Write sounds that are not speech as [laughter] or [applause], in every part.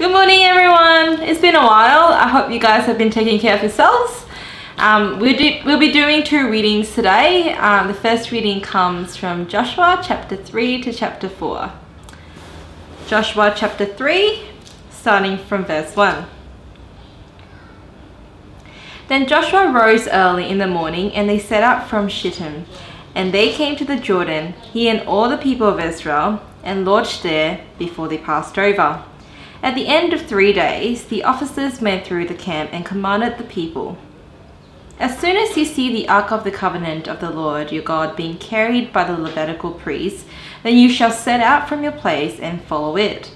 Good morning, everyone. It's been a while. I hope you guys have been taking care of yourselves. Um, we'll, do, we'll be doing two readings today. Um, the first reading comes from Joshua chapter 3 to chapter 4. Joshua chapter 3, starting from verse 1. Then Joshua rose early in the morning and they set out from Shittim. And they came to the Jordan, he and all the people of Israel, and lodged there before they passed over. At the end of three days, the officers went through the camp and commanded the people As soon as you see the ark of the covenant of the Lord your God being carried by the Levitical priests, then you shall set out from your place and follow it.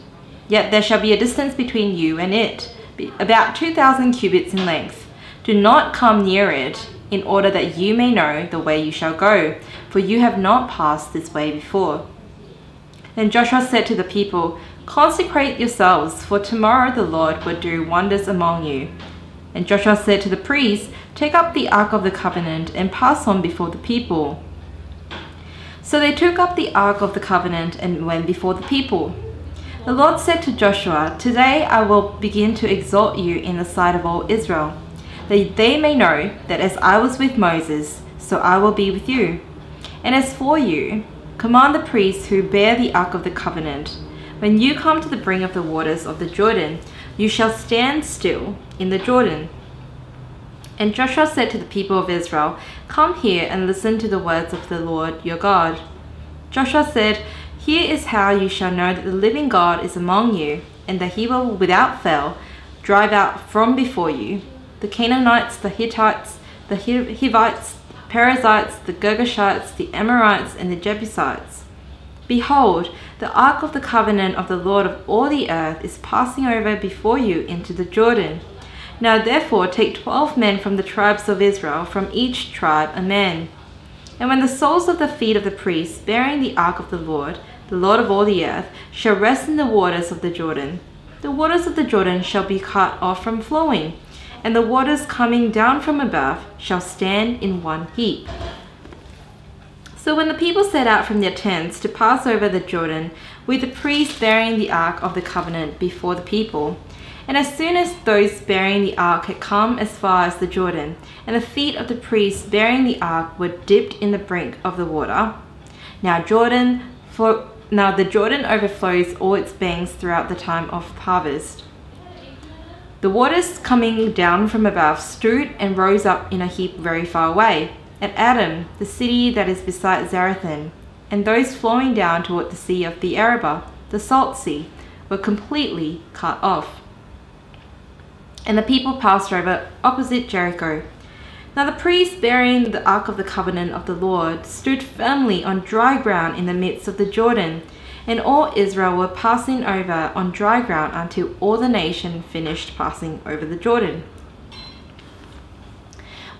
Yet there shall be a distance between you and it, about 2,000 cubits in length. Do not come near it, in order that you may know the way you shall go, for you have not passed this way before. Then Joshua said to the people, Consecrate yourselves, for tomorrow the Lord will do wonders among you. And Joshua said to the priests, Take up the ark of the covenant and pass on before the people. So they took up the ark of the covenant and went before the people. The Lord said to Joshua, Today I will begin to exalt you in the sight of all Israel, that they may know that as I was with Moses, so I will be with you. And as for you, command the priests who bear the ark of the covenant, when you come to the brink of the waters of the Jordan, you shall stand still in the Jordan. And Joshua said to the people of Israel, Come here and listen to the words of the Lord your God. Joshua said, Here is how you shall know that the living God is among you, and that he will without fail drive out from before you the Canaanites, the Hittites, the Hivites, Perizzites, the Girgashites, the Amorites, and the Jebusites. Behold, the ark of the covenant of the Lord of all the earth is passing over before you into the Jordan. Now therefore take twelve men from the tribes of Israel, from each tribe a man. And when the soles of the feet of the priests bearing the ark of the Lord, the Lord of all the earth, shall rest in the waters of the Jordan, the waters of the Jordan shall be cut off from flowing, and the waters coming down from above shall stand in one heap. So when the people set out from their tents to pass over the Jordan, with the priests bearing the ark of the covenant before the people, and as soon as those bearing the ark had come as far as the Jordan, and the feet of the priests bearing the ark were dipped in the brink of the water, now Jordan, for, now the Jordan overflows all its banks throughout the time of harvest. The waters coming down from above stood and rose up in a heap very far away, at Adam, the city that is beside Zarethan, and those flowing down toward the sea of the Arabah, the salt sea, were completely cut off. And the people passed over opposite Jericho. Now the priests bearing the ark of the covenant of the Lord stood firmly on dry ground in the midst of the Jordan, and all Israel were passing over on dry ground until all the nation finished passing over the Jordan.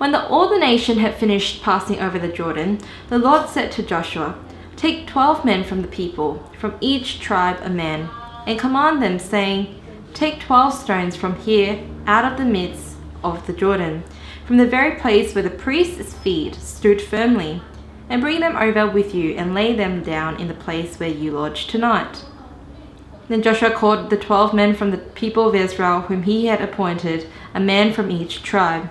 When the, all the nation had finished passing over the Jordan, the Lord said to Joshua, Take twelve men from the people, from each tribe a man, and command them, saying, Take twelve stones from here out of the midst of the Jordan, from the very place where the priest's feet stood firmly and bring them over with you and lay them down in the place where you lodge tonight. Then Joshua called the twelve men from the people of Israel, whom he had appointed, a man from each tribe.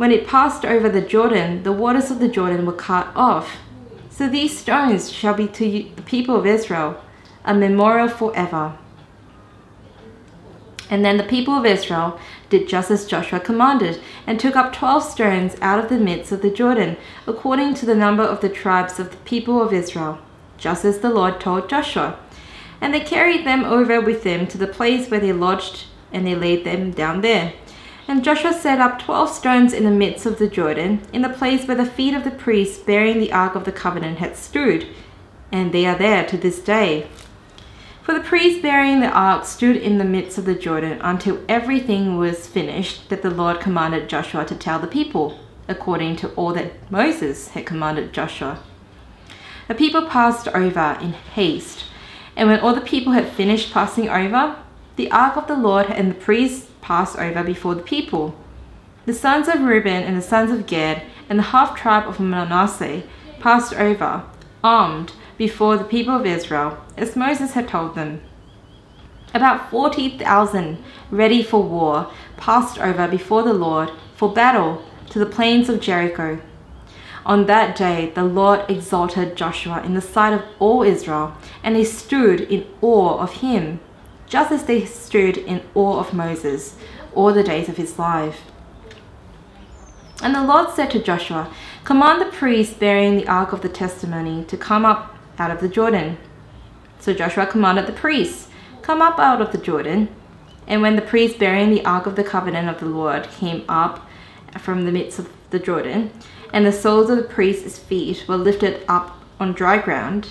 When it passed over the Jordan, the waters of the Jordan were cut off. So these stones shall be to you, the people of Israel a memorial forever. And then the people of Israel did just as Joshua commanded, and took up twelve stones out of the midst of the Jordan, according to the number of the tribes of the people of Israel just as the Lord told Joshua. And they carried them over with them to the place where they lodged, and they laid them down there. And Joshua set up twelve stones in the midst of the Jordan, in the place where the feet of the priests bearing the ark of the covenant had stood, and they are there to this day. For the priests bearing the ark stood in the midst of the Jordan until everything was finished that the Lord commanded Joshua to tell the people, according to all that Moses had commanded Joshua. The people passed over in haste, and when all the people had finished passing over, the ark of the Lord and the priests passed over before the people. The sons of Reuben and the sons of Gad and the half tribe of Manasseh passed over, armed, before the people of Israel, as Moses had told them. About 40,000 ready for war passed over before the Lord for battle to the plains of Jericho. On that day, the Lord exalted Joshua in the sight of all Israel, and they stood in awe of him, just as they stood in awe of Moses all the days of his life. And the Lord said to Joshua, Command the priests bearing the ark of the testimony to come up out of the Jordan. So Joshua commanded the priests, Come up out of the Jordan. And when the priests bearing the ark of the covenant of the Lord came up from the midst of the Jordan, and the soles of the priests' feet were lifted up on dry ground,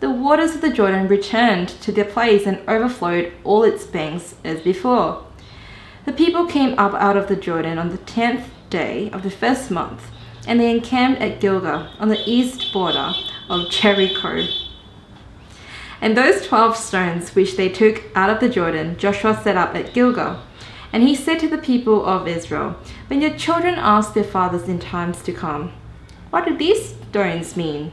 the waters of the Jordan returned to their place and overflowed all its banks as before. The people came up out of the Jordan on the tenth day of the first month, and they encamped at Gilgal on the east border of Jericho. And those twelve stones which they took out of the Jordan, Joshua set up at Gilgal. And he said to the people of Israel, When your children ask their fathers in times to come, What do these stones mean?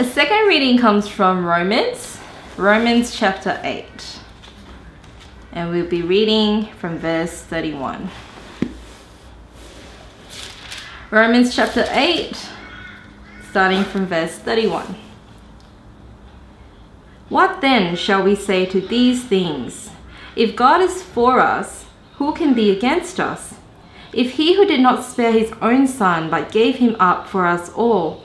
The second reading comes from Romans, Romans chapter 8. And we'll be reading from verse 31. Romans chapter 8, starting from verse 31. What then shall we say to these things? If God is for us, who can be against us? If he who did not spare his own son, but gave him up for us all,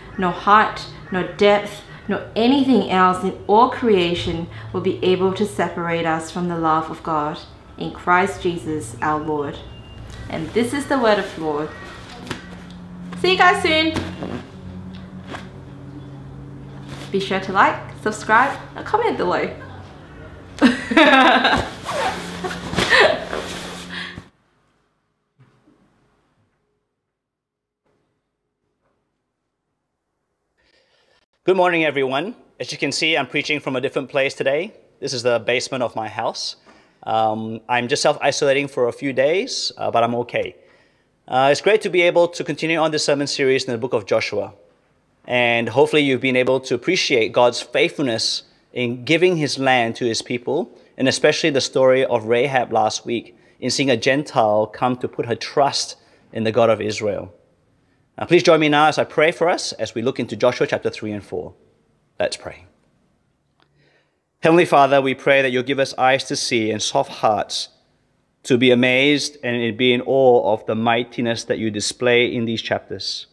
nor height, nor depth, nor anything else in all creation will be able to separate us from the love of God in Christ Jesus our Lord. And this is the word of the Lord. See you guys soon. Be sure to like, subscribe, and comment below. [laughs] Good morning, everyone. As you can see, I'm preaching from a different place today. This is the basement of my house. Um, I'm just self isolating for a few days, uh, but I'm okay. Uh, it's great to be able to continue on this sermon series in the book of Joshua. And hopefully, you've been able to appreciate God's faithfulness in giving his land to his people, and especially the story of Rahab last week in seeing a Gentile come to put her trust in the God of Israel. Now, please join me now as I pray for us as we look into Joshua chapter 3 and 4. Let's pray. Heavenly Father, we pray that you'll give us eyes to see and soft hearts to be amazed and be in awe of the mightiness that you display in these chapters.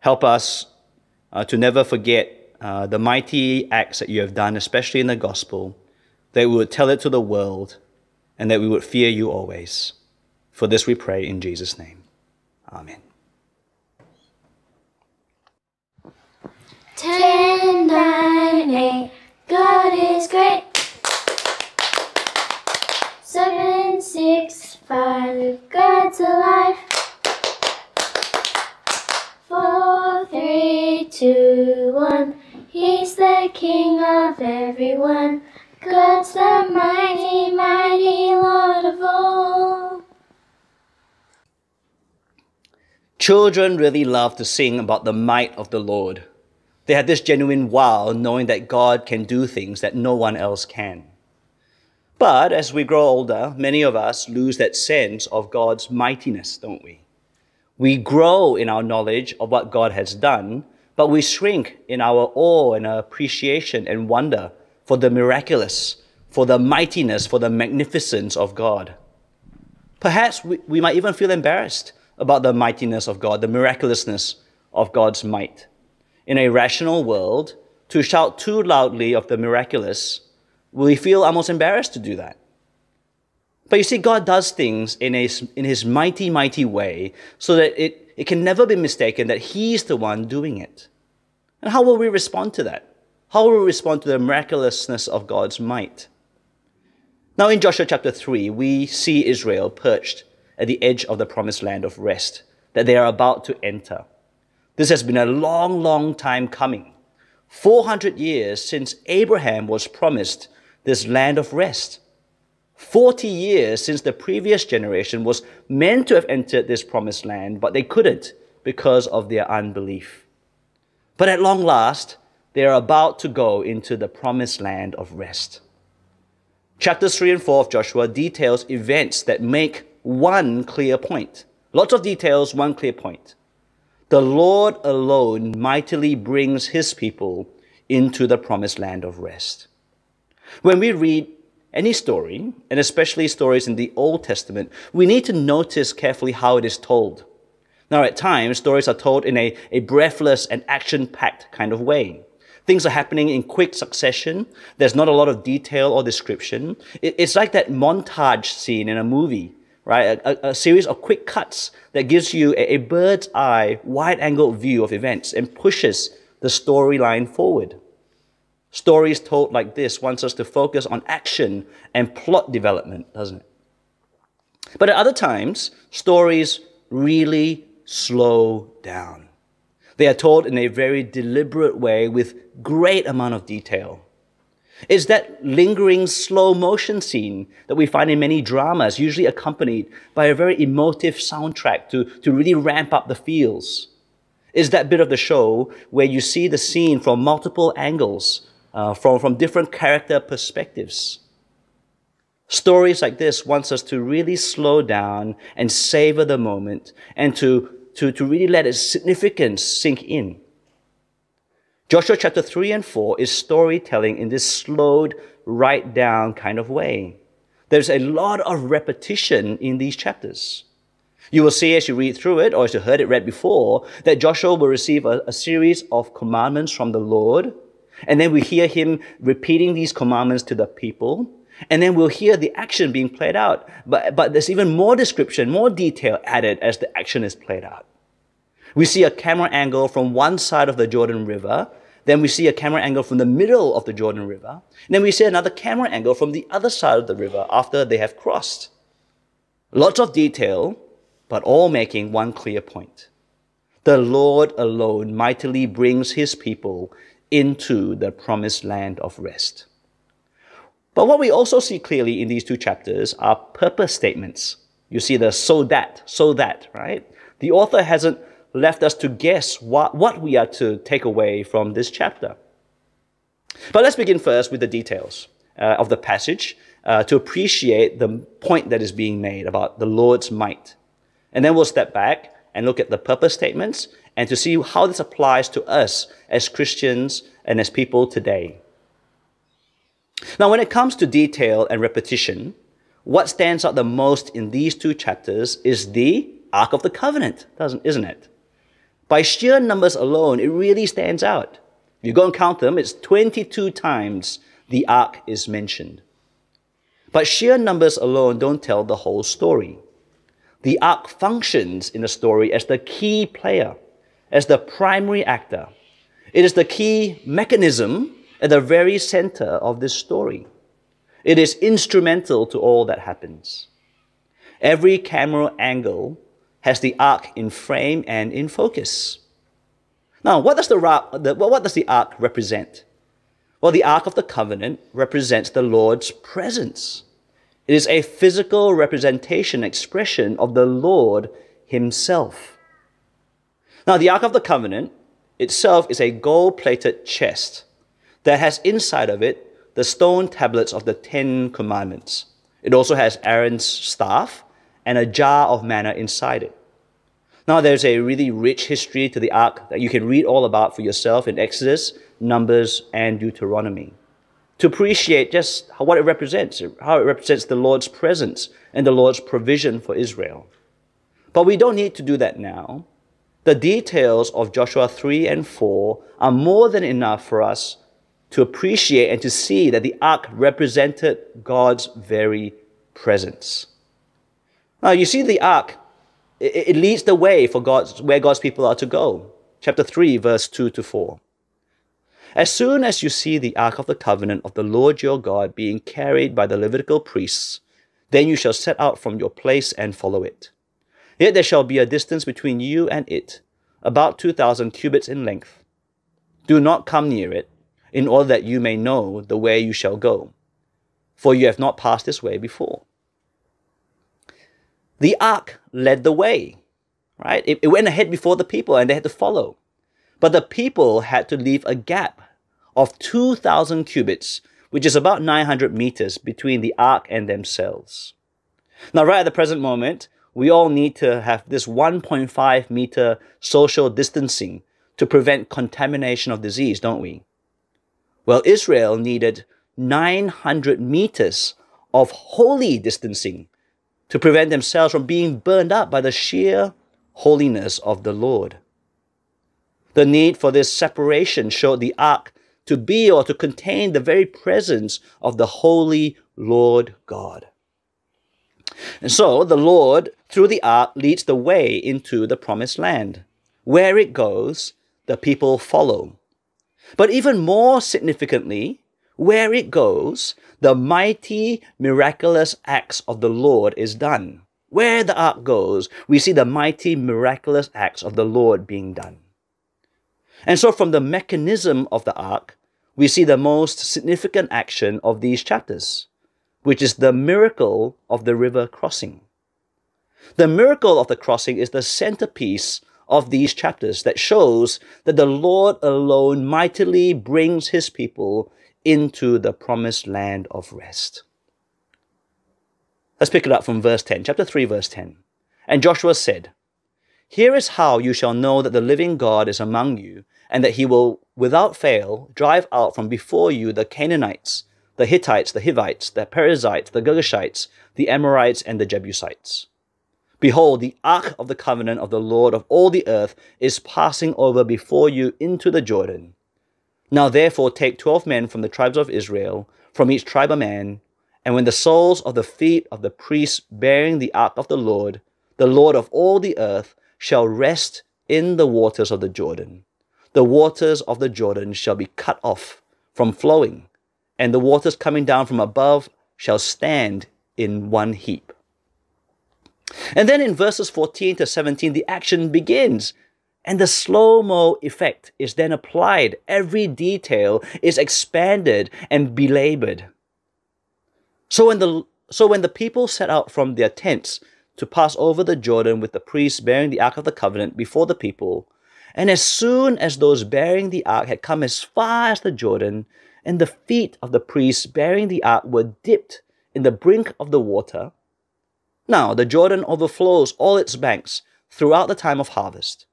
Help us uh, to never forget uh, the mighty acts that you have done, especially in the gospel, that we would tell it to the world and that we would fear you always. For this we pray in Jesus' name. Amen. Ten, nine, eight. God is great. Seven, six, five. God's alive. Four, three, two, one. He's the King of everyone. God's the mighty, mighty Lord of all. Children really love to sing about the might of the Lord. They had this genuine wow knowing that God can do things that no one else can. But as we grow older, many of us lose that sense of God's mightiness, don't we? We grow in our knowledge of what God has done, but we shrink in our awe and appreciation and wonder for the miraculous, for the mightiness, for the magnificence of God. Perhaps we, we might even feel embarrassed about the mightiness of God, the miraculousness of God's might. In a rational world, to shout too loudly of the miraculous, we feel almost embarrassed to do that. But you see, God does things in, a, in His mighty, mighty way so that it, it can never be mistaken that He's the one doing it. And how will we respond to that? How will we respond to the miraculousness of God's might? Now, in Joshua chapter 3, we see Israel perched at the edge of the promised land of rest that they are about to enter. This has been a long, long time coming. 400 years since Abraham was promised this land of rest. 40 years since the previous generation was meant to have entered this promised land, but they couldn't because of their unbelief. But at long last, they are about to go into the promised land of rest. Chapters 3 and 4 of Joshua details events that make one clear point. Lots of details, one clear point. The Lord alone mightily brings his people into the promised land of rest. When we read any story, and especially stories in the Old Testament, we need to notice carefully how it is told. Now, at times, stories are told in a, a breathless and action packed kind of way. Things are happening in quick succession. There's not a lot of detail or description. It, it's like that montage scene in a movie, right? A, a, series of quick cuts that gives you a, a bird's eye, wide angled view of events and pushes the storyline forward. Stories told like this wants us to focus on action and plot development, doesn't it? But at other times, stories really slow down. They are told in a very deliberate way with great amount of detail. It's that lingering slow motion scene that we find in many dramas, usually accompanied by a very emotive soundtrack to, to really ramp up the feels. Is that bit of the show where you see the scene from multiple angles, uh, from, from different character perspectives. Stories like this wants us to really slow down and savor the moment and to to, to really let its significance sink in. Joshua chapter 3 and 4 is storytelling in this slowed, right down kind of way. There's a lot of repetition in these chapters. You will see as you read through it, or as you heard it read before, that Joshua will receive a, a series of commandments from the Lord. And then we hear him repeating these commandments to the people. And then we'll hear the action being played out. But, but there's even more description, more detail added as the action is played out. We see a camera angle from one side of the Jordan River. Then we see a camera angle from the middle of the Jordan River. And then we see another camera angle from the other side of the river after they have crossed. Lots of detail, but all making one clear point. The Lord alone mightily brings his people into the promised land of rest. But what we also see clearly in these two chapters are purpose statements. You see the so that, so that, right? The author hasn't left us to guess what, what we are to take away from this chapter. But let's begin first with the details uh, of the passage uh, to appreciate the point that is being made about the Lord's might. And then we'll step back and look at the purpose statements and to see how this applies to us as Christians and as people today. Now, when it comes to detail and repetition, what stands out the most in these two chapters is the Ark of the Covenant, doesn't, isn't it? By sheer numbers alone, it really stands out. If you go and count them, it's 22 times the ark is mentioned. But sheer numbers alone don't tell the whole story. The ark functions in the story as the key player, as the primary actor. It is the key mechanism at the very center of this story. It is instrumental to all that happens. Every camera angle has the ark in frame and in focus. Now, what does the, what does the ark represent? Well, the Ark of the Covenant represents the Lord's presence. It is a physical representation, expression of the Lord Himself. Now, the Ark of the Covenant itself is a gold plated chest that has inside of it the stone tablets of the Ten Commandments. It also has Aaron's staff and a jar of manna inside it. Now, there's a really rich history to the ark that you can read all about for yourself in Exodus, Numbers, and Deuteronomy to appreciate just what it represents, how it represents the Lord's presence and the Lord's provision for Israel. But we don't need to do that now. The details of Joshua 3 and 4 are more than enough for us to appreciate and to see that the ark represented God's very presence. Now, you see, the ark it, it leads the way for God's, where God's people are to go. Chapter 3, verse 2 to 4. As soon as you see the Ark of the Covenant of the Lord your God being carried by the Levitical priests, then you shall set out from your place and follow it. Yet there shall be a distance between you and it, about 2,000 cubits in length. Do not come near it, in order that you may know the way you shall go, for you have not passed this way before. The ark led the way, right? It, it went ahead before the people and they had to follow. But the people had to leave a gap of 2,000 cubits, which is about 900 meters between the ark and themselves. Now, right at the present moment, we all need to have this 1.5 meter social distancing to prevent contamination of disease, don't we? Well, Israel needed 900 meters of holy distancing to prevent themselves from being burned up by the sheer holiness of the Lord. The need for this separation showed the ark to be or to contain the very presence of the holy Lord God. And so the Lord, through the ark, leads the way into the promised land. Where it goes, the people follow. But even more significantly, where it goes, the mighty, miraculous acts of the Lord is done. Where the ark goes, we see the mighty, miraculous acts of the Lord being done. And so, from the mechanism of the ark, we see the most significant action of these chapters, which is the miracle of the river crossing. The miracle of the crossing is the centerpiece of these chapters that shows that the Lord alone mightily brings his people into the promised land of rest. Let's pick it up from verse 10, chapter 3, verse 10. And Joshua said, Here is how you shall know that the living God is among you, and that he will without fail drive out from before you the Canaanites, the Hittites, the Hivites, the Perizzites, the Girgashites, the Amorites, and the Jebusites. Behold, the ark of the covenant of the Lord of all the earth is passing over before you into the Jordan. Now therefore take twelve men from the tribes of Israel, from each tribe a man, and when the soles of the feet of the priests bearing the ark of the Lord, the Lord of all the earth, shall rest in the waters of the Jordan, the waters of the Jordan shall be cut off from flowing, and the waters coming down from above shall stand in one heap. And then in verses 14 to 17, the action begins. And the slow mo effect is then applied. Every detail is expanded and belabored. So when the so when the people set out from their tents to pass over the Jordan with the priests bearing the Ark of the Covenant before the people, and as soon as those bearing the ark had come as far as the Jordan, and the feet of the priests bearing the ark were dipped in the brink of the water, now the Jordan overflows all its banks throughout the time of harvest.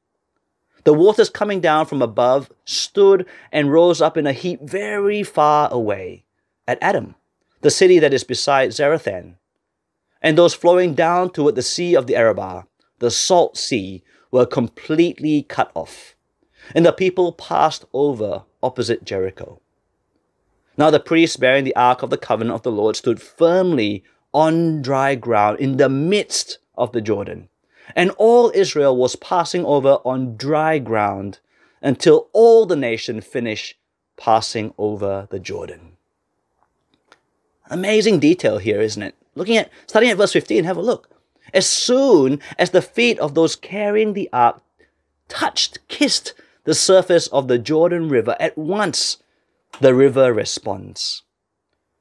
The waters coming down from above stood and rose up in a heap very far away at Adam, the city that is beside Zarethan. And those flowing down toward the sea of the Arabah, the salt sea, were completely cut off. And the people passed over opposite Jericho. Now the priests bearing the ark of the covenant of the Lord stood firmly on dry ground in the midst of the Jordan, and all Israel was passing over on dry ground until all the nation finished passing over the Jordan. Amazing detail here, isn't it? Looking at starting at verse 15, have a look. As soon as the feet of those carrying the ark touched, kissed the surface of the Jordan River, at once the river responds.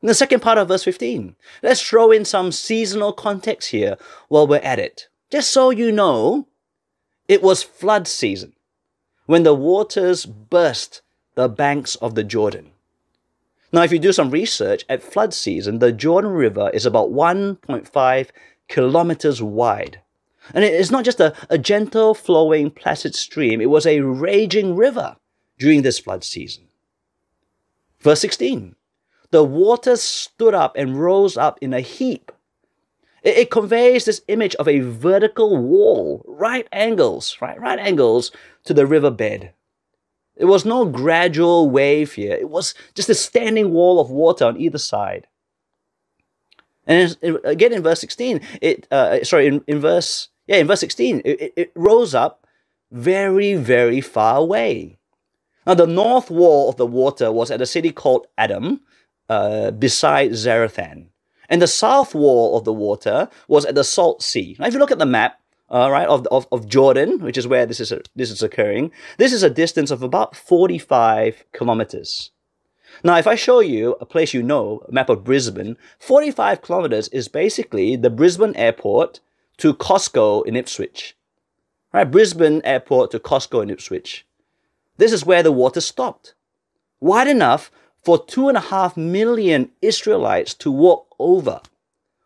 In the second part of verse 15, let's throw in some seasonal context here while we're at it. Just so you know, it was flood season when the waters burst the banks of the Jordan. Now, if you do some research, at flood season, the Jordan River is about 1.5 kilometers wide. And it is not just a, a gentle flowing placid stream, it was a raging river during this flood season. Verse 16 The waters stood up and rose up in a heap. It, it conveys this image of a vertical wall, right angles, right, right angles to the riverbed. It was no gradual wave here. It was just a standing wall of water on either side. And again in verse 16, it uh, sorry, in, in verse yeah, in verse 16, it, it rose up very, very far away. Now, the north wall of the water was at a city called Adam, uh, beside Zarethan. And the south wall of the water was at the Salt Sea. Now, if you look at the map, uh, right, of, of, of Jordan, which is where this is, this is occurring, this is a distance of about 45 kilometers. Now, if I show you a place you know, a map of Brisbane, 45 kilometers is basically the Brisbane airport to Costco in Ipswich. Right, Brisbane airport to Costco in Ipswich. This is where the water stopped. Wide enough for two and a half million Israelites to walk over.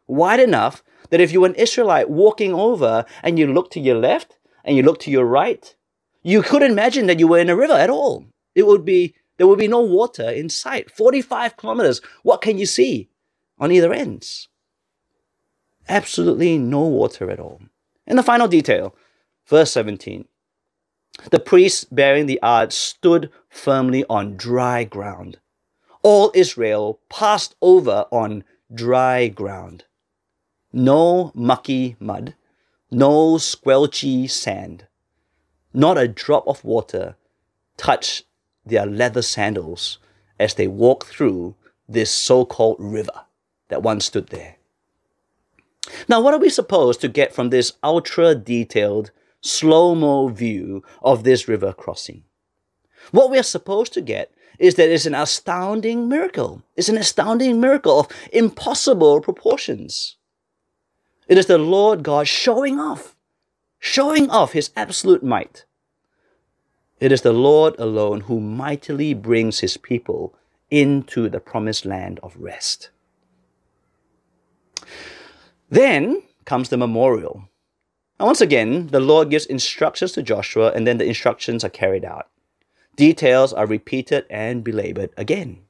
Wide enough that if you were an Israelite walking over and you look to your left and you look to your right, you couldn't imagine that you were in a river at all. It would be there would be no water in sight. 45 kilometers. What can you see on either ends? Absolutely no water at all. And the final detail, verse 17. The priests bearing the ark stood firmly on dry ground. All Israel passed over on dry ground. No mucky mud, no squelchy sand, not a drop of water touched their leather sandals as they walked through this so called river that once stood there. Now, what are we supposed to get from this ultra detailed, slow mo view of this river crossing? What we are supposed to get is that it's an astounding miracle. It's an astounding miracle of impossible proportions. It is the Lord God showing off, showing off his absolute might. It is the Lord alone who mightily brings his people into the promised land of rest. Then comes the memorial. And once again, the Lord gives instructions to Joshua, and then the instructions are carried out. Details are repeated and belabored again.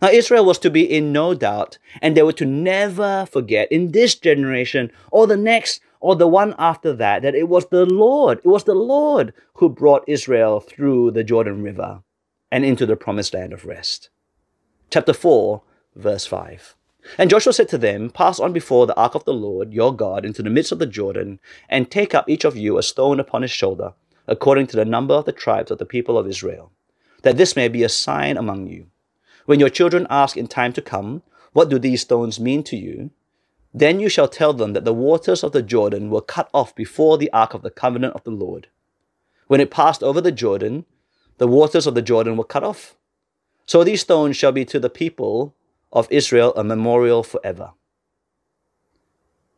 Now, Israel was to be in no doubt, and they were to never forget in this generation or the next or the one after that that it was the Lord, it was the Lord who brought Israel through the Jordan River and into the promised land of rest. Chapter 4, verse 5. And Joshua said to them, Pass on before the ark of the Lord your God into the midst of the Jordan, and take up each of you a stone upon his shoulder, according to the number of the tribes of the people of Israel, that this may be a sign among you. When your children ask in time to come, What do these stones mean to you? Then you shall tell them that the waters of the Jordan were cut off before the ark of the covenant of the Lord. When it passed over the Jordan, the waters of the Jordan were cut off. So these stones shall be to the people of Israel a memorial forever.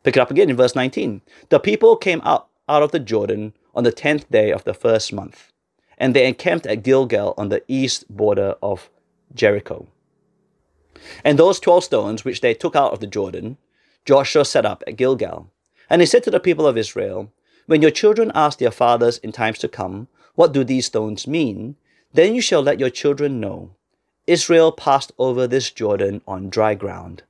Pick it up again in verse 19. The people came out, out of the Jordan on the tenth day of the first month, and they encamped at Gilgal on the east border of Jericho. And those twelve stones which they took out of the Jordan, Joshua set up at Gilgal. And he said to the people of Israel, When your children ask their fathers in times to come, What do these stones mean? Then you shall let your children know Israel passed over this Jordan on dry ground.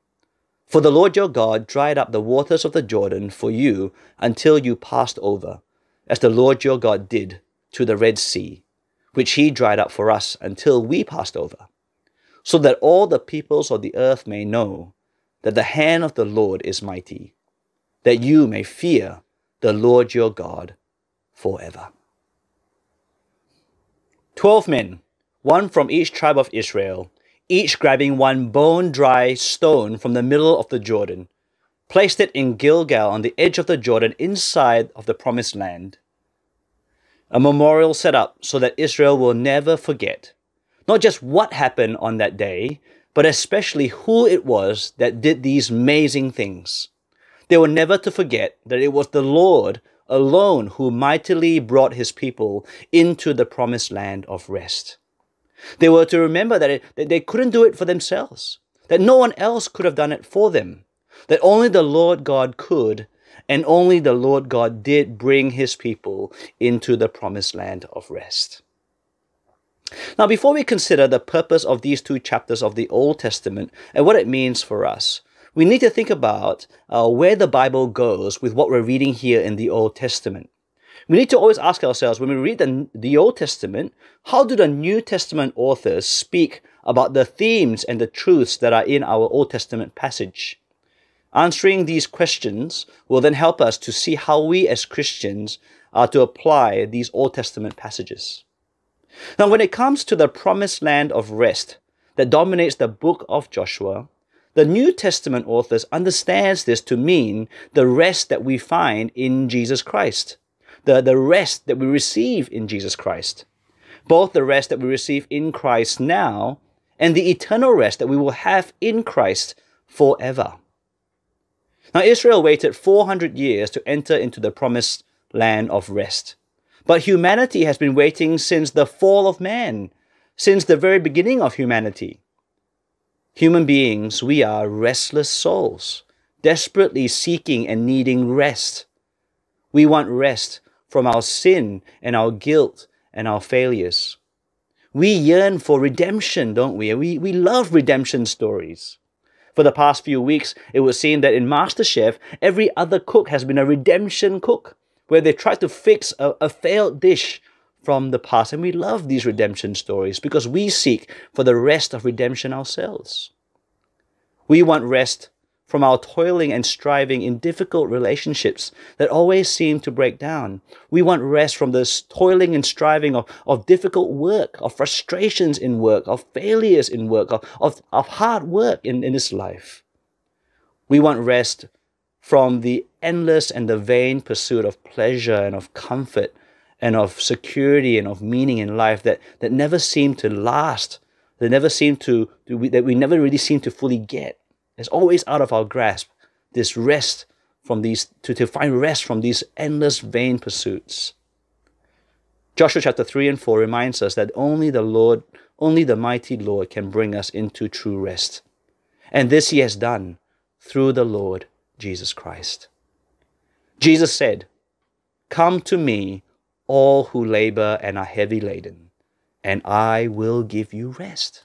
For the Lord your God dried up the waters of the Jordan for you until you passed over, as the Lord your God did to the Red Sea, which he dried up for us until we passed over, so that all the peoples of the earth may know that the hand of the Lord is mighty, that you may fear the Lord your God forever. Twelve men, one from each tribe of Israel, each grabbing one bone dry stone from the middle of the Jordan, placed it in Gilgal on the edge of the Jordan inside of the promised land. A memorial set up so that Israel will never forget not just what happened on that day, but especially who it was that did these amazing things. They were never to forget that it was the Lord alone who mightily brought his people into the promised land of rest. They were to remember that, it, that they couldn't do it for themselves, that no one else could have done it for them, that only the Lord God could, and only the Lord God did bring his people into the promised land of rest. Now, before we consider the purpose of these two chapters of the Old Testament and what it means for us, we need to think about uh, where the Bible goes with what we're reading here in the Old Testament. We need to always ask ourselves when we read the, the Old Testament, how do the New Testament authors speak about the themes and the truths that are in our Old Testament passage? Answering these questions will then help us to see how we as Christians are to apply these Old Testament passages. Now, when it comes to the promised land of rest that dominates the book of Joshua, the New Testament authors understands this to mean the rest that we find in Jesus Christ, the, the rest that we receive in Jesus Christ, both the rest that we receive in Christ now and the eternal rest that we will have in Christ forever. Now, Israel waited 400 years to enter into the promised land of rest. But humanity has been waiting since the fall of man, since the very beginning of humanity. Human beings, we are restless souls, desperately seeking and needing rest. We want rest from our sin and our guilt and our failures. We yearn for redemption, don't we? We, we love redemption stories. For the past few weeks, it was seen that in MasterChef, every other cook has been a redemption cook where they try to fix a, a failed dish from the past. And we love these redemption stories because we seek for the rest of redemption ourselves. We want rest from our toiling and striving in difficult relationships that always seem to break down. We want rest from this toiling and striving of, of difficult work, of frustrations in work, of failures in work, of, of, of hard work in, in this life. We want rest from the endless and the vain pursuit of pleasure and of comfort and of security and of meaning in life that, that never seem to last, that never seem to, that we never really seem to fully get. It's always out of our grasp. This rest from these to, to find rest from these endless vain pursuits. Joshua chapter 3 and 4 reminds us that only the Lord, only the mighty Lord can bring us into true rest. And this he has done through the Lord Jesus Christ. Jesus said, Come to me, all who labor and are heavy laden, and I will give you rest.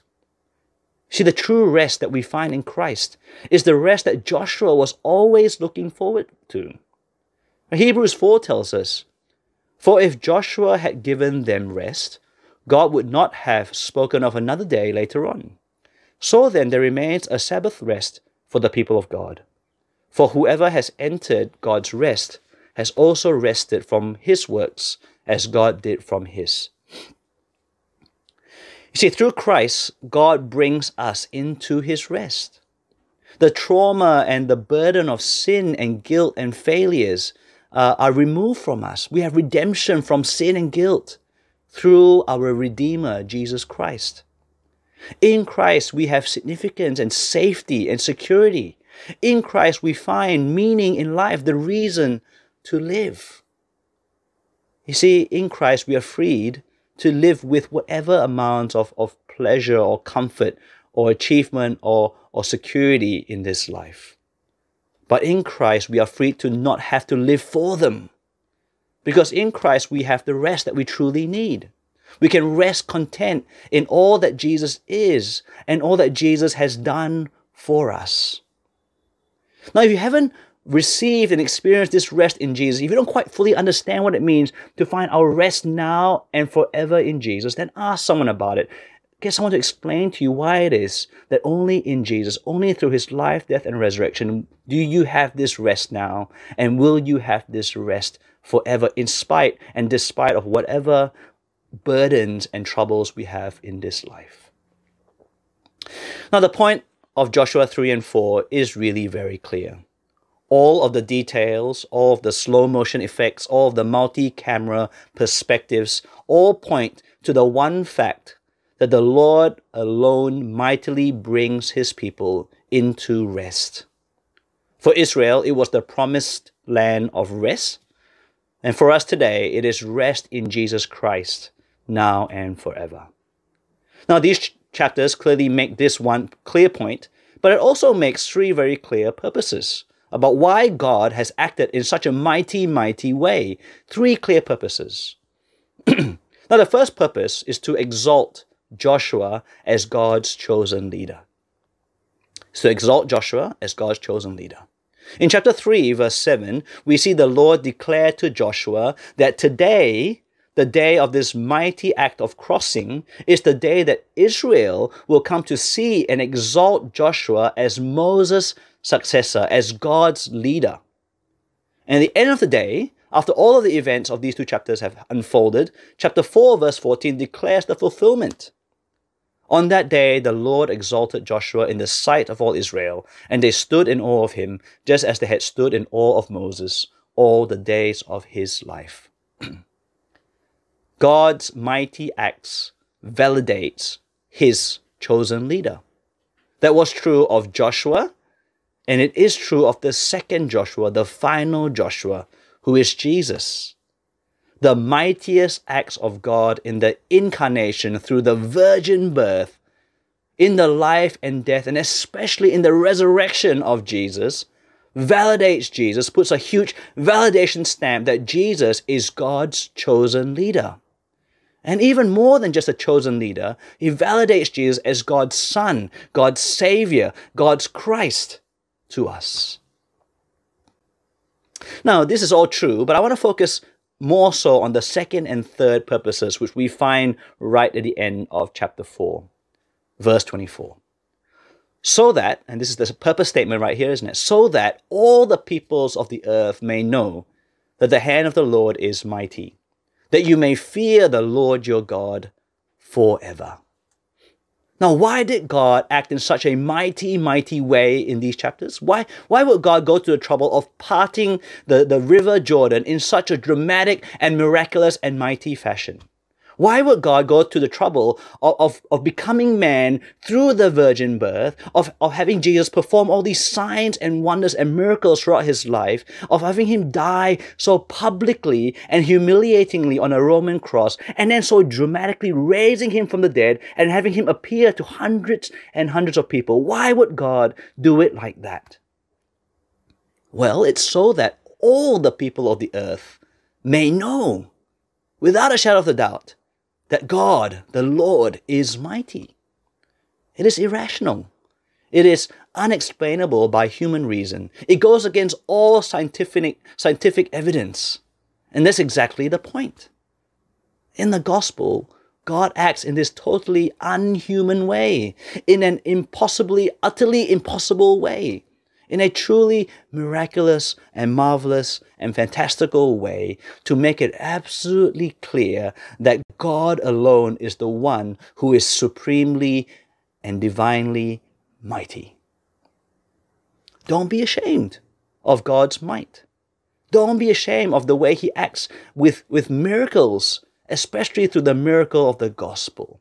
See, the true rest that we find in Christ is the rest that Joshua was always looking forward to. Hebrews 4 tells us, For if Joshua had given them rest, God would not have spoken of another day later on. So then, there remains a Sabbath rest for the people of God. For whoever has entered God's rest has also rested from his works as God did from his. You see, through Christ, God brings us into his rest. The trauma and the burden of sin and guilt and failures uh, are removed from us. We have redemption from sin and guilt through our Redeemer, Jesus Christ. In Christ, we have significance and safety and security. In Christ, we find meaning in life, the reason to live. You see, in Christ, we are freed to live with whatever amount of, of pleasure or comfort or achievement or, or security in this life. But in Christ, we are free to not have to live for them. Because in Christ, we have the rest that we truly need. We can rest content in all that Jesus is and all that Jesus has done for us. Now, if you haven't received and experienced this rest in Jesus, if you don't quite fully understand what it means to find our rest now and forever in Jesus, then ask someone about it. I want to explain to you why it is that only in Jesus, only through his life, death, and resurrection, do you have this rest now, and will you have this rest forever, in spite and despite of whatever burdens and troubles we have in this life. Now, the point of Joshua 3 and 4 is really very clear. All of the details, all of the slow motion effects, all of the multi camera perspectives all point to the one fact that the Lord alone mightily brings his people into rest. For Israel, it was the promised land of rest. And for us today, it is rest in Jesus Christ, now and forever. Now, these chapters clearly make this one clear point, but it also makes three very clear purposes about why God has acted in such a mighty, mighty way. Three clear purposes. [clears throat] now, the first purpose is to exalt Joshua as God's chosen leader. So exalt Joshua as God's chosen leader. In chapter 3, verse 7, we see the Lord declare to Joshua that today, the day of this mighty act of crossing, is the day that Israel will come to see and exalt Joshua as Moses' successor, as God's leader. And at the end of the day, after all of the events of these two chapters have unfolded, chapter 4, verse 14 declares the fulfillment. On that day, the Lord exalted Joshua in the sight of all Israel, and they stood in awe of him, just as they had stood in awe of Moses all the days of his life. [clears throat] God's mighty acts validates his chosen leader. That was true of Joshua, and it is true of the second Joshua, the final Joshua, who is Jesus the mightiest acts of God in the incarnation through the virgin birth, in the life and death, and especially in the resurrection of Jesus, validates Jesus, puts a huge validation stamp that Jesus is God's chosen leader. And even more than just a chosen leader, he validates Jesus as God's Son, God's Savior, God's Christ to us. Now, this is all true, but I want to focus more so on the second and third purposes, which we find right at the end of chapter 4, verse 24. So that, and this is the purpose statement right here, isn't it? So that all the peoples of the earth may know that the hand of the Lord is mighty, that you may fear the Lord your God forever. Now, why did God act in such a mighty, mighty way in these chapters? Why, why would God go to the trouble of parting the, the river Jordan in such a dramatic and miraculous and mighty fashion? Why would God go to the trouble of, of, of, becoming man through the virgin birth, of, of having Jesus perform all these signs and wonders and miracles throughout his life, of having him die so publicly and humiliatingly on a Roman cross, and then so dramatically raising him from the dead and having him appear to hundreds and hundreds of people? Why would God do it like that? Well, it's so that all the people of the earth may know, without a shadow of a doubt, that God, the Lord, is mighty. It is irrational. It is unexplainable by human reason. It goes against all scientific, scientific evidence. And that's exactly the point. In the gospel, God acts in this totally unhuman way, in an impossibly, utterly impossible way in a truly miraculous and marvelous and fantastical way to make it absolutely clear that God alone is the one who is supremely and divinely mighty. Don't be ashamed of God's might. Don't be ashamed of the way He acts with, with miracles, especially through the miracle of the gospel.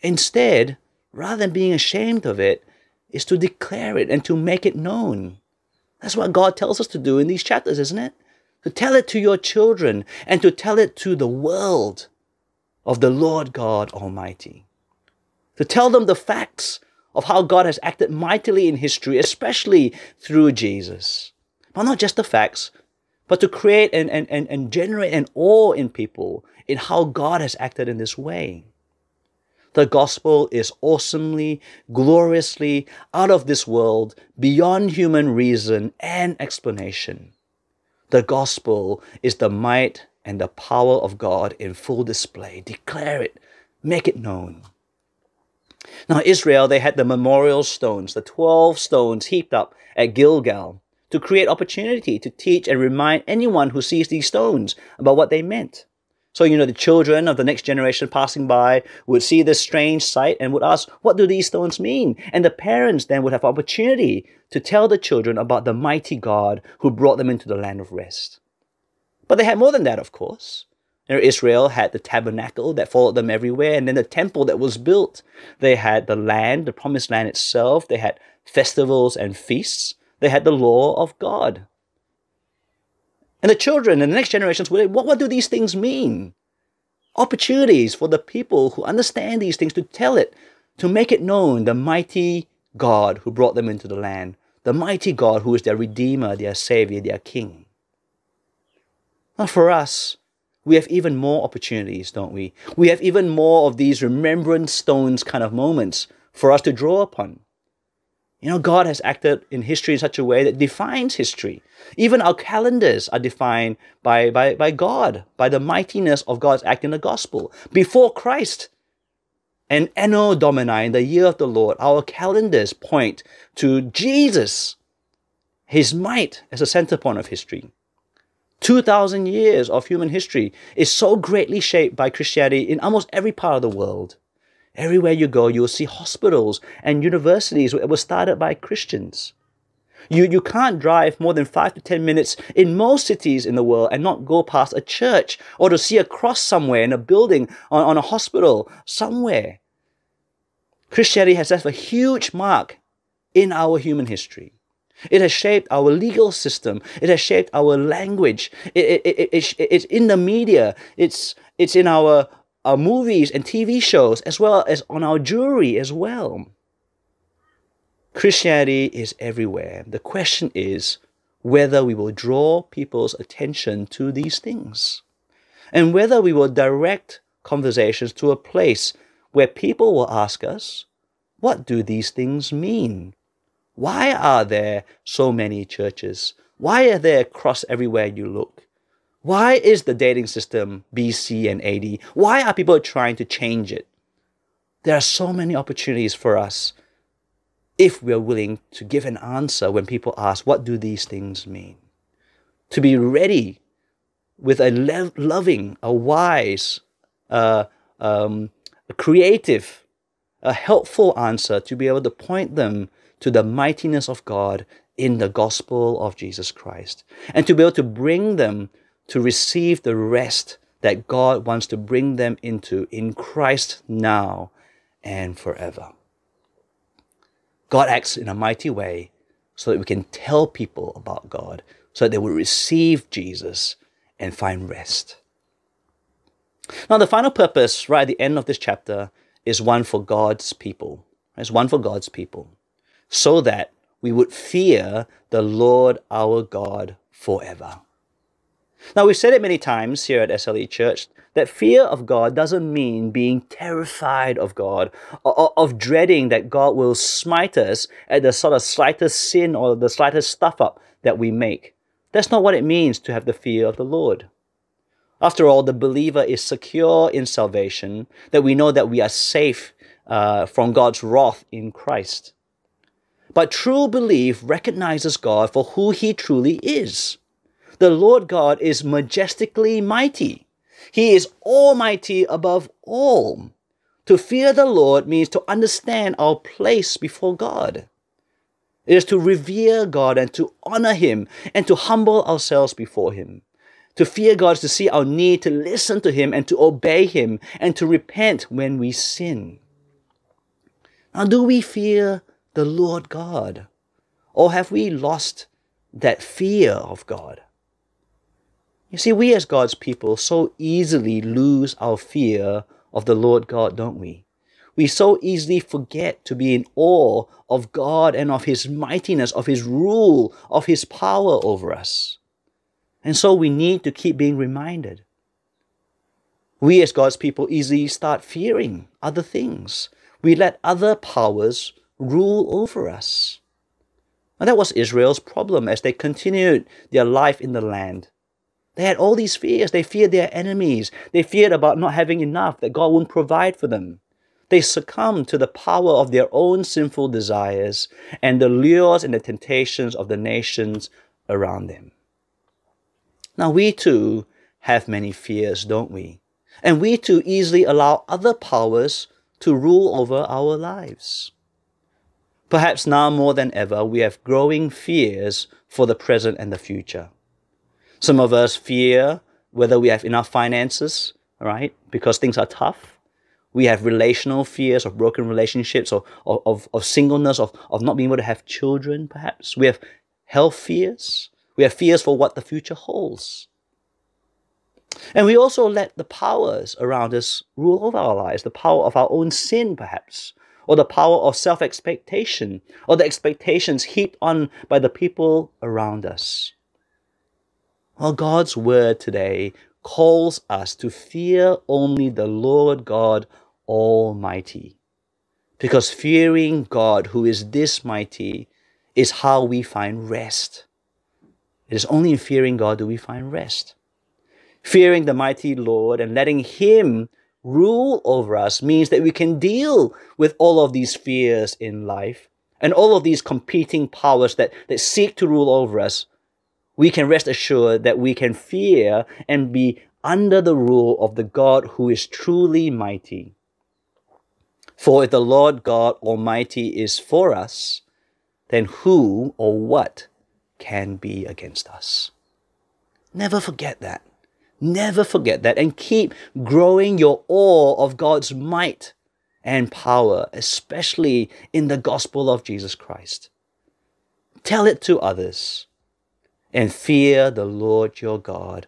Instead, rather than being ashamed of it, is to declare it and to make it known. That's what God tells us to do in these chapters, isn't it? To tell it to your children and to tell it to the world of the Lord God Almighty. To tell them the facts of how God has acted mightily in history, especially through Jesus. But not just the facts, but to create and, and, and, and generate an awe in people in how God has acted in this way. The gospel is awesomely, gloriously out of this world, beyond human reason and explanation. The gospel is the might and the power of God in full display. Declare it, make it known. Now, Israel, they had the memorial stones, the 12 stones heaped up at Gilgal, to create opportunity to teach and remind anyone who sees these stones about what they meant. So, you know, the children of the next generation passing by would see this strange sight and would ask, What do these stones mean? And the parents then would have opportunity to tell the children about the mighty God who brought them into the land of rest. But they had more than that, of course. You know, Israel had the tabernacle that followed them everywhere, and then the temple that was built. They had the land, the promised land itself. They had festivals and feasts. They had the law of God. And the children and the next generations, will what, what do these things mean? Opportunities for the people who understand these things to tell it, to make it known the mighty God who brought them into the land, the mighty God who is their Redeemer, their Savior, their King. Now, for us, we have even more opportunities, don't we? We have even more of these remembrance stones kind of moments for us to draw upon. You know, God has acted in history in such a way that defines history. Even our calendars are defined by, by, by God, by the mightiness of God's act in the gospel. Before Christ and Anno Domini, in the year of the Lord, our calendars point to Jesus, his might as a center point of history. 2,000 years of human history is so greatly shaped by Christianity in almost every part of the world. Everywhere you go, you'll see hospitals and universities that were started by Christians. You, you can't drive more than five to 10 minutes in most cities in the world and not go past a church or to see a cross somewhere in a building, on, on a hospital, somewhere. Christianity has left a huge mark in our human history. It has shaped our legal system. It has shaped our language. It, it, it, it, it's in the media. It's, it's in our our movies and TV shows, as well as on our jewelry as well. Christianity is everywhere. The question is whether we will draw people's attention to these things and whether we will direct conversations to a place where people will ask us, What do these things mean? Why are there so many churches? Why are there cross everywhere you look? Why is the dating system BC and AD? Why are people trying to change it? There are so many opportunities for us if we're willing to give an answer when people ask, What do these things mean? To be ready with a lo- loving, a wise, uh, um, a creative, a helpful answer to be able to point them to the mightiness of God in the gospel of Jesus Christ and to be able to bring them to receive the rest that God wants to bring them into in Christ now and forever. God acts in a mighty way so that we can tell people about God, so that they will receive Jesus and find rest. Now, the final purpose, right at the end of this chapter, is one for God's people. It's one for God's people, so that we would fear the Lord our God forever. Now, we've said it many times here at SLE Church that fear of God doesn't mean being terrified of God or, of dreading that God will smite us at the sort of slightest sin or the slightest stuff up that we make. That's not what it means to have the fear of the Lord. After all, the believer is secure in salvation, that we know that we are safe uh, from God's wrath in Christ. But true belief recognizes God for who He truly is. The Lord God is majestically mighty. He is almighty above all. To fear the Lord means to understand our place before God. It is to revere God and to honor Him and to humble ourselves before Him. To fear God is to see our need to listen to Him and to obey Him and to repent when we sin. Now, do we fear the Lord God? Or have we lost that fear of God? You see, we as God's people so easily lose our fear of the Lord God, don't we? We so easily forget to be in awe of God and of His mightiness, of His rule, of His power over us. And so we need to keep being reminded. We as God's people easily start fearing other things. We let other powers rule over us. And that was Israel's problem as they continued their life in the land. They had all these fears. They feared their enemies. They feared about not having enough, that God wouldn't provide for them. They succumbed to the power of their own sinful desires and the lures and the temptations of the nations around them. Now, we too have many fears, don't we? And we too easily allow other powers to rule over our lives. Perhaps now more than ever, we have growing fears for the present and the future. Some of us fear whether we have enough finances, right? Because things are tough. We have relational fears of broken relationships or, of, of singleness, of, of not being able to have children, perhaps. We have health fears. We have fears for what the future holds. And we also let the powers around us rule over our lives, the power of our own sin, perhaps, or the power of self expectation, or the expectations heaped on by the people around us. Well, God's word today calls us to fear only the Lord God Almighty. Because fearing God, who is this mighty, is how we find rest. It is only in fearing God do we find rest. Fearing the mighty Lord and letting Him rule over us means that we can deal with all of these fears in life and all of these competing powers that, that seek to rule over us we can rest assured that we can fear and be under the rule of the God who is truly mighty. For if the Lord God Almighty is for us, then who or what can be against us? Never forget that. Never forget that and keep growing your awe of God's might and power, especially in the gospel of Jesus Christ. Tell it to others and fear the Lord your God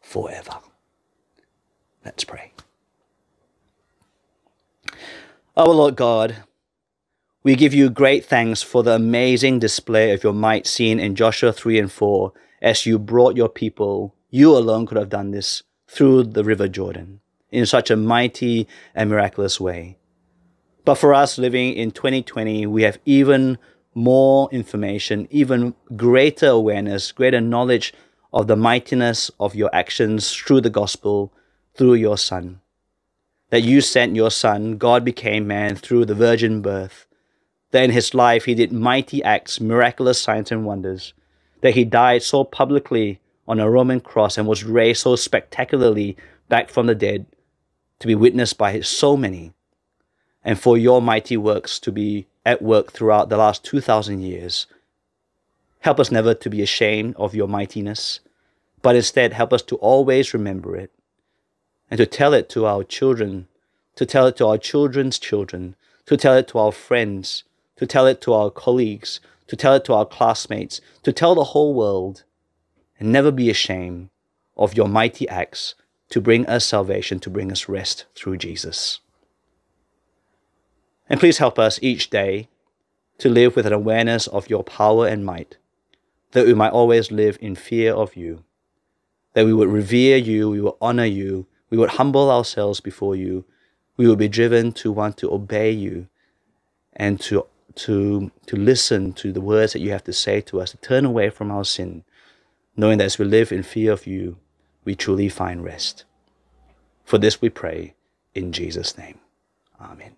forever. Let's pray. Our Lord God, we give you great thanks for the amazing display of your might seen in Joshua 3 and 4 as you brought your people. You alone could have done this through the river Jordan in such a mighty and miraculous way. But for us living in 2020, we have even more information, even greater awareness, greater knowledge of the mightiness of your actions through the gospel, through your Son. That you sent your Son, God became man through the virgin birth. That in his life he did mighty acts, miraculous signs and wonders. That he died so publicly on a Roman cross and was raised so spectacularly back from the dead to be witnessed by so many. And for your mighty works to be at work throughout the last 2,000 years. Help us never to be ashamed of your mightiness, but instead help us to always remember it and to tell it to our children, to tell it to our children's children, to tell it to our friends, to tell it to our colleagues, to tell it to our classmates, to tell the whole world, and never be ashamed of your mighty acts to bring us salvation, to bring us rest through Jesus. And please help us each day to live with an awareness of your power and might, that we might always live in fear of you, that we would revere you, we would honor you, we would humble ourselves before you, we would be driven to want to obey you and to, to, to listen to the words that you have to say to us, to turn away from our sin, knowing that as we live in fear of you, we truly find rest. For this we pray in Jesus' name. Amen.